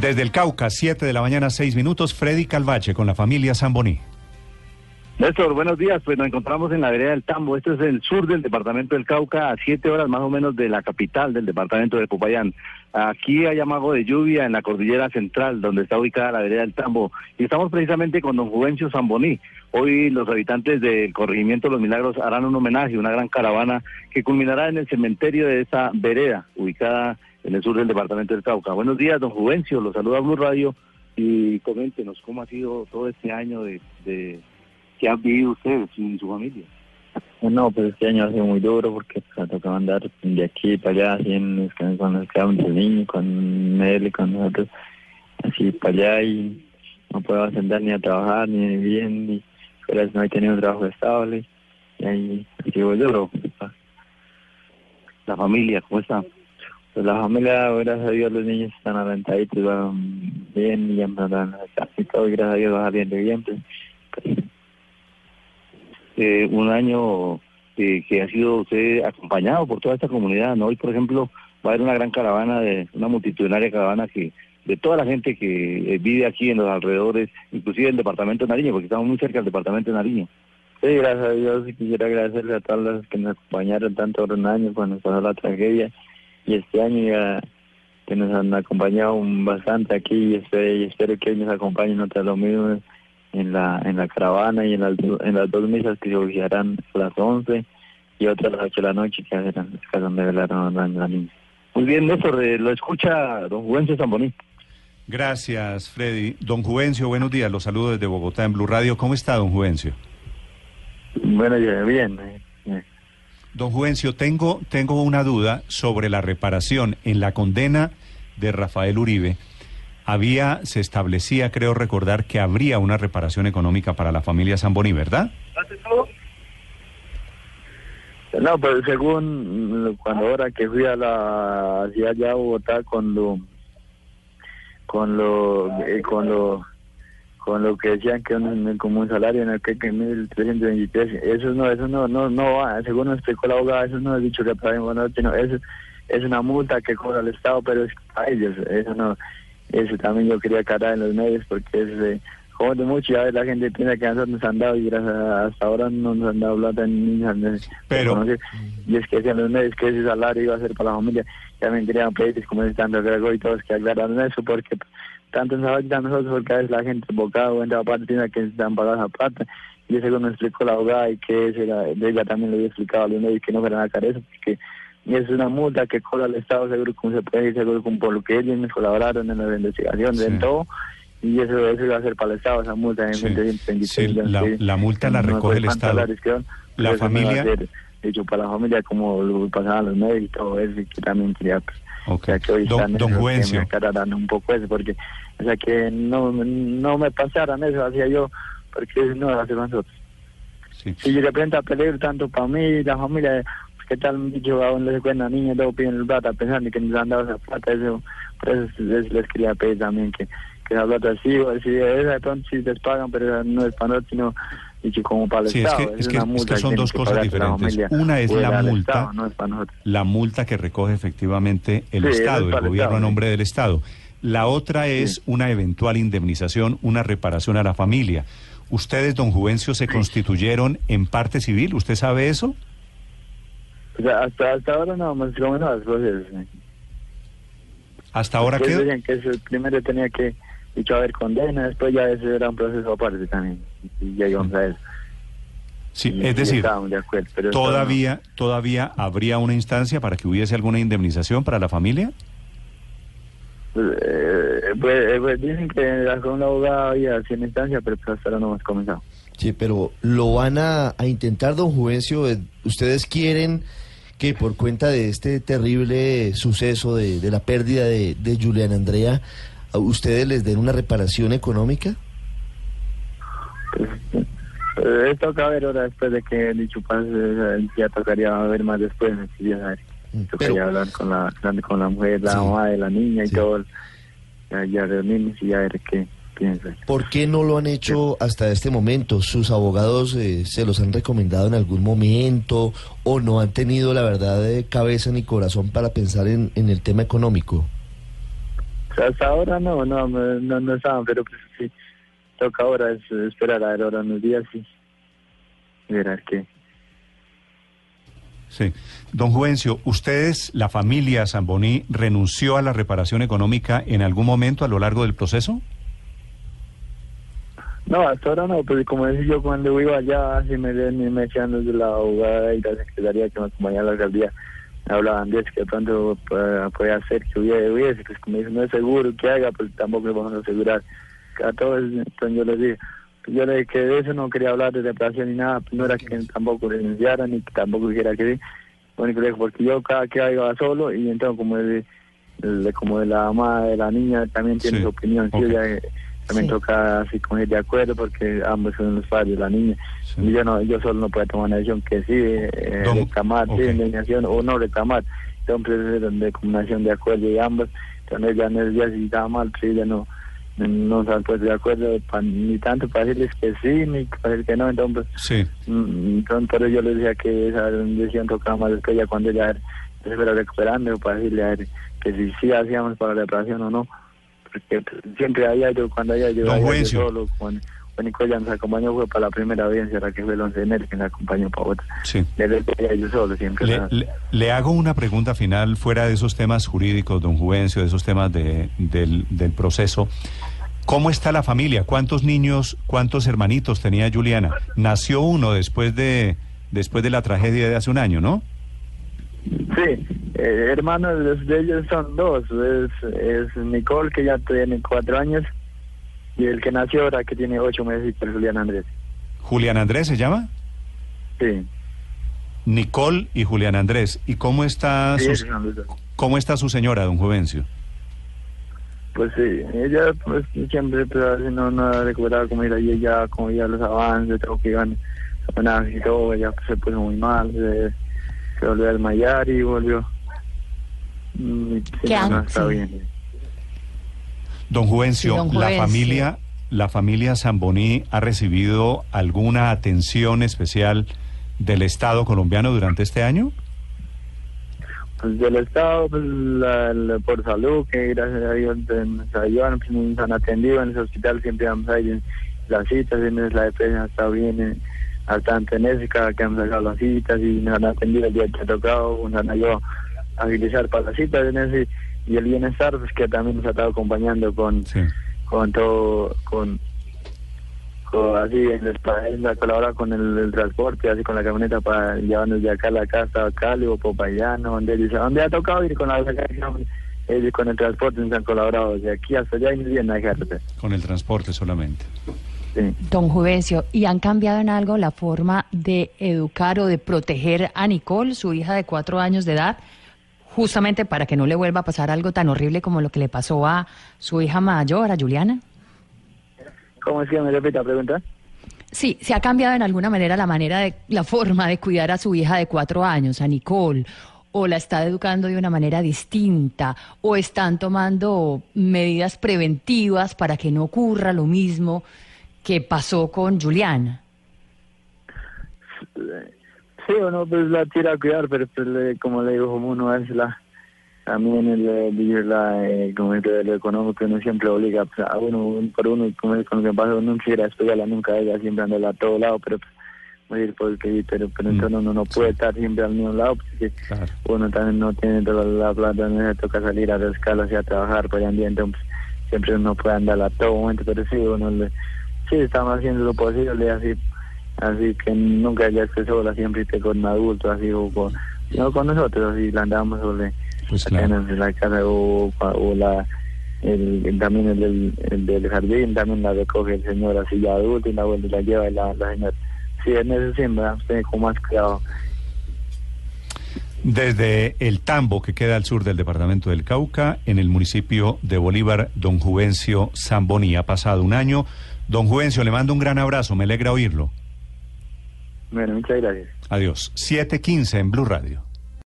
Desde el Cauca, 7 de la mañana, 6 minutos, Freddy Calvache con la familia Zamboní. Néstor, buenos días. Pues nos encontramos en la vereda del Tambo. Esto es el sur del departamento del Cauca, a siete horas más o menos de la capital del departamento de Popayán. Aquí hay amago de lluvia en la cordillera central, donde está ubicada la vereda del Tambo. Y estamos precisamente con don Juvencio Zamboní. Hoy los habitantes del corregimiento Los Milagros harán un homenaje, una gran caravana que culminará en el cementerio de esa vereda, ubicada en el sur del departamento del Cauca. Buenos días, don Juvencio. Los saluda Blue Radio y coméntenos cómo ha sido todo este año de, de que han vivido ustedes y su familia. No, pues este año ha sido muy duro porque pues, ha tocado andar de aquí para allá, así en, cuando nos quedamos el niño, con él y con nosotros, así para allá y no puedo ascender ni a trabajar, ni bien, ni fuera no he tenido un trabajo estable y ahí ha sido duro. La familia, ¿cómo está? Pues la familia, gracias a Dios, los niños están alentaditos, van bien y ya y todo, gracias a Dios va bien. Pues, eh, un año eh, que ha sido usted acompañado por toda esta comunidad, ¿no? Hoy, por ejemplo, va a haber una gran caravana, de una multitudinaria caravana que de toda la gente que eh, vive aquí en los alrededores, inclusive el departamento de Nariño, porque estamos muy cerca del departamento de Nariño. Sí, gracias a Dios, y quisiera agradecerle a todas las que nos acompañaron tanto por un año cuando pasó la tragedia, y este año ya que nos han acompañado bastante aquí, y, y espero que nos acompañen otra lo mismo en la en la caravana y en las, en las dos misas que se oficiarán a las 11 y otras a las 8 de la noche que serán las donde velaron la niña. Muy bien, Néstor, eh, lo escucha don Juvencio Zamboní. Gracias, Freddy. Don Juvencio, buenos días. Los saludo desde Bogotá en Blue Radio. ¿Cómo está, don Juvencio? Bueno, bien. Eh, Don Juvencio, tengo, tengo una duda sobre la reparación en la condena de Rafael Uribe había, se establecía, creo recordar, que habría una reparación económica para la familia Zamboni, ¿verdad? No, pero según cuando ahora que fui a la allá a Bogotá con lo con lo eh, con lo con lo que decían que un, como un salario en el que en 1323 eso no eso no no no va según nos explicó la abogada eso no es dicho que para bueno, eso es una multa que cobra el estado pero es a ellos eso no eso también yo quería cargar en los medios porque es eh, de mucho ya la gente piensa que nos han dado y hasta ahora no nos han dado plata ni pero y es que los medios que ese salario iba a ser para la familia ya me querían pedir como están Grego y todos que aclararon eso porque tanto nos nosotros porque a veces la gente bocado entra aparte tiene que están pagando esa plata. Y eso nos explicó la abogada y que era, ella también le había explicado a los medios que no fueran a sacar eso porque y es una multa que cobra el Estado seguro como se puede decir seguro como por lo que ellos colaboraron en la investigación de todo y eso, eso va a ser para el Estado esa multa sí. la, la, multa la recoge el Estado la familia hecho para la familia como lo pasaban los medios y todo eso y que también quería pues, okay. que hoy don, don Juvencio. me un poco eso porque o sea que no no me pasaran eso hacía yo porque no lo hacemos nosotros sí. y representa peligro tanto para mí la familia ¿qué tal yo aún les cuenta niños luego piden el plata pensando que nos han dado esa plata eso por eso les, les quería pedir también que que plata sí o si de pronto sí les pagan pero no es para sino dicho como para el sí, Estado es que, es, que, es que son dos cosas diferentes. una es la multa no es la multa que recoge efectivamente el sí, Estado el gobierno Estado, a nombre del Estado. La otra es una eventual indemnización una reparación a la familia. Ustedes don Juvencio se constituyeron en parte civil usted sabe eso o sea, hasta, hasta ahora no, más o menos las cosas. ¿Hasta ahora qué? Que primero tenía que, dicho, haber condena, después ya ese era un proceso aparte también. Y ya íbamos a eso. Sí, y, es decir, de acuerdo, pero todavía, no. todavía habría una instancia para que hubiese alguna indemnización para la familia. Pues, eh, pues, pues dicen que con la abogada había una instancia, pero pues hasta ahora no hemos comenzado. Sí, pero lo van a, a intentar, don Juvencio. ¿Ustedes quieren que por cuenta de este terrible suceso de, de la pérdida de, de Julián Andrea, a ustedes les den una reparación económica? Pues, eh, toca ver ahora después de que dicho pase, ya tocaría ver más después, ya saber. Tocaría Pero- hablar con la, con la mujer, la Sí. mamá de la niña y Sí. todo. Ya, ya reunirnos y ya ver qué piensa. ¿Por qué no lo han hecho hasta este momento? ¿Sus abogados eh, se los han recomendado en algún momento o no han tenido la verdad de cabeza ni corazón para pensar en, en el tema económico? Hasta ahora no, no, no, no estaban, pero pues sí, toca ahora es esperar a ver ahora unos días y ver qué. Sí. Don Juvencio, ¿ustedes, la familia Zamboní, renunció a la reparación económica en algún momento a lo largo del proceso? No, hasta ahora no, pues como decía yo cuando iba allá, así me, me, me echan desde la abogada y la secretaría que me acompañaba a la alcaldía, hablaban de eso, que de pronto podía hacer que hubiese, pues como dicen, no es seguro que haga, pues tampoco le vamos a asegurar. A todos, entonces yo les dije, pues yo le dije que de eso no quería hablar de reparación ni nada, pues no era que tampoco renunciara ni que tampoco dijera que sí, bueno, porque yo cada que iba solo y entonces como de, como de la mamá de la niña también tiene su opinión, sí, también toca así con él de acuerdo porque ambos son los padres de la niña. Y yo no yo solo no puedo tomar una decisión que sí eh, reclamar sí indignación o no reclamar. Entonces es de combinación de acuerdo y ambos entonces ya no es ya si estaba mal pues ya no no se han puesto de acuerdo ni tanto para decirles que sí ni para decir que no entonces sí. Mm, entonces yo les decía que esa decisión tocaba más después ya cuando ya se fuera recuperando para decirle a él que si sí hacíamos para la reparación o no porque siempre había yo, cuando había yo, había solo con, con Nicolás nos acompañó fue para la primera audiencia, la que fue el 11 de enero, que me acompañó para otra. Sí. yo solo siempre. Le, le, hago una pregunta final fuera de esos temas jurídicos, don Juvencio, de esos temas de, del, del proceso. ¿Cómo está la familia? ¿Cuántos niños, cuántos hermanitos tenía Juliana? Nació uno después de, después de la tragedia de hace un año, ¿no? Sí, eh, hermanos de ellos son dos. Es, es Nicole, que ya tiene cuatro años, y el que nació ahora, que tiene ocho meses, y es Julián Andrés. ¿Julián Andrés se llama? Sí. Nicole y Julián Andrés. ¿Y cómo está, su, cómo está su señora, don Juvencio? Pues sí, ella pues siempre pues, no, no como ir y ella como ya los avances, todo que iban a y todo, ella se puso muy mal. Se, se volvió a desmayar y volvió. Mm, ¿Qué está bien. Don Juvencio, la familia, la familia Zamboní ha recibido alguna atención especial del Estado colombiano durante este año? Pues del Estado, pues, por salud, que gracias a Dios nos ayudan, pues, nos han atendido en ese hospital, siempre vamos ahí las citas, en la defensa está bien. Al tanto en cada que han sacado las citas y nos han atendido el día que ha tocado, nos han ayudado a agilizar para las citas en ese y el bienestar pues que también nos ha estado acompañando con con todo con, así en el colabora con el, transporte así con la camioneta para llevarnos de acá a la casa a Cali o Popayano donde dice donde ha tocado ir con la ellos con el transporte nos han colaborado de aquí hasta allá y no viene a con el transporte solamente Don Juvencio, ¿y han cambiado en algo la forma de educar o de proteger a Nicole, su hija de cuatro años de edad, justamente para que no le vuelva a pasar algo tan horrible como lo que le pasó a su hija mayor, a Juliana? ¿Cómo es que me repita la pregunta? Sí, ¿se ha cambiado en alguna manera la manera de, la forma de cuidar a su hija de cuatro años, a Nicole? ¿O la está educando de una manera distinta? ¿O están tomando medidas preventivas para que no ocurra lo mismo que pasó con Juliana. Sí, uno pues la tira a cuidar, pero pues, como le digo, uno es la también el la eh, como el, lo económico uno siempre obliga pues, a uno por uno como con lo que pasa uno quiere despegarla nunca ella siempre anda a todo lado pero pues, porque pero pero mm. entonces uno no puede estar siempre al mismo lado porque uno también no tiene toda la plata no le toca salir a escalas y a trabajar por allá entonces siempre uno puede andar a todo momento pero sí uno le sí, estamos haciendo lo posible, así así que nunca ya esté sola, siempre esté con un adulto, así, o con, no con nosotros, así la andamos sobre pues en la casa o, o la el, también el del, jardín, también la recoge el señor así ya adulto y la vuelve la lleva y la, la señora. Sí, en eso siempre a con más cuidado. Desde el Tambo, que queda al sur del departamento del Cauca, en el municipio de Bolívar, don Juvencio Zamboni. Ha pasado un año. Don Juvencio, le mando un gran abrazo, me alegra oírlo. Bueno, muchas gracias. Adiós. 7.15 en Blue Radio.